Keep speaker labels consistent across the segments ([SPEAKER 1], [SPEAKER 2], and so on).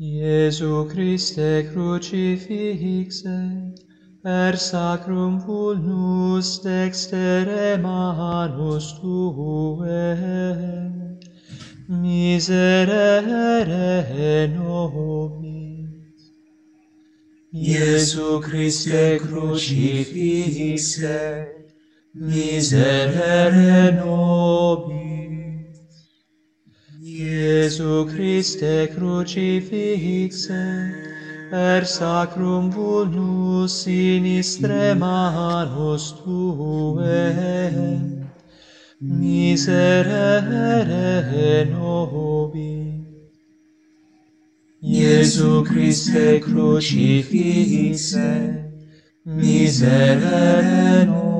[SPEAKER 1] Iesu Christe crucifixe, per sacrum vulnus dextere manus tue, miserere nobis. Iesu Christe crucifixe, miserere nobis. Iesu Christe crucifixe, per sacrum vulnus in manus Tue, miserere nobis. Iesu Christe crucifixe, miserere nobis.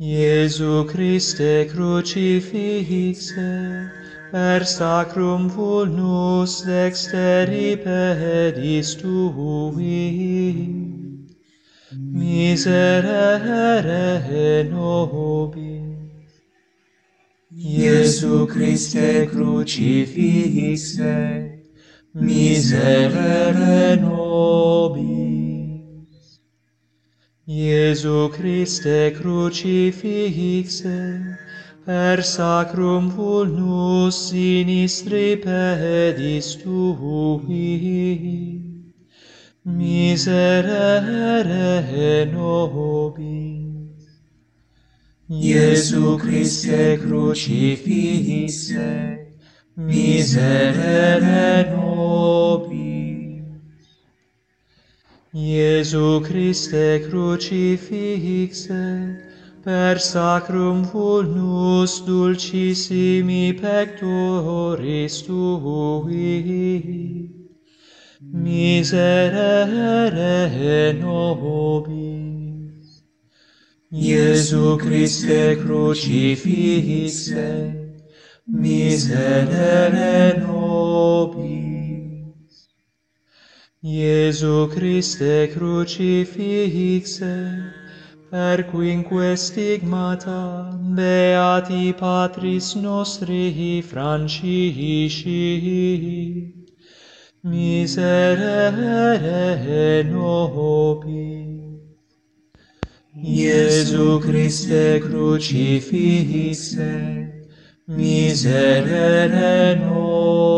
[SPEAKER 1] Iesu Christe crucifixe, per sacrum vulnus dexteri pedis tui, miserere nobis. Iesu Christe crucifixe, miserere nobis. Iesu Christe crucifixe, per sacrum vulnus sinistri pedis tui, miserere nobis. Iesu Christe crucifixe, miserere Iesu Christe crucifixe, per sacrum vulnus dulcissimi pectoris tui, miserere nobis. Iesu Christe crucifixe, miserere nobis. Iesu Christe crucifixe, per quinque stigmata beati patris nostri Francisci, miserere nobis. Iesu Christe crucifixe, miserere nobis.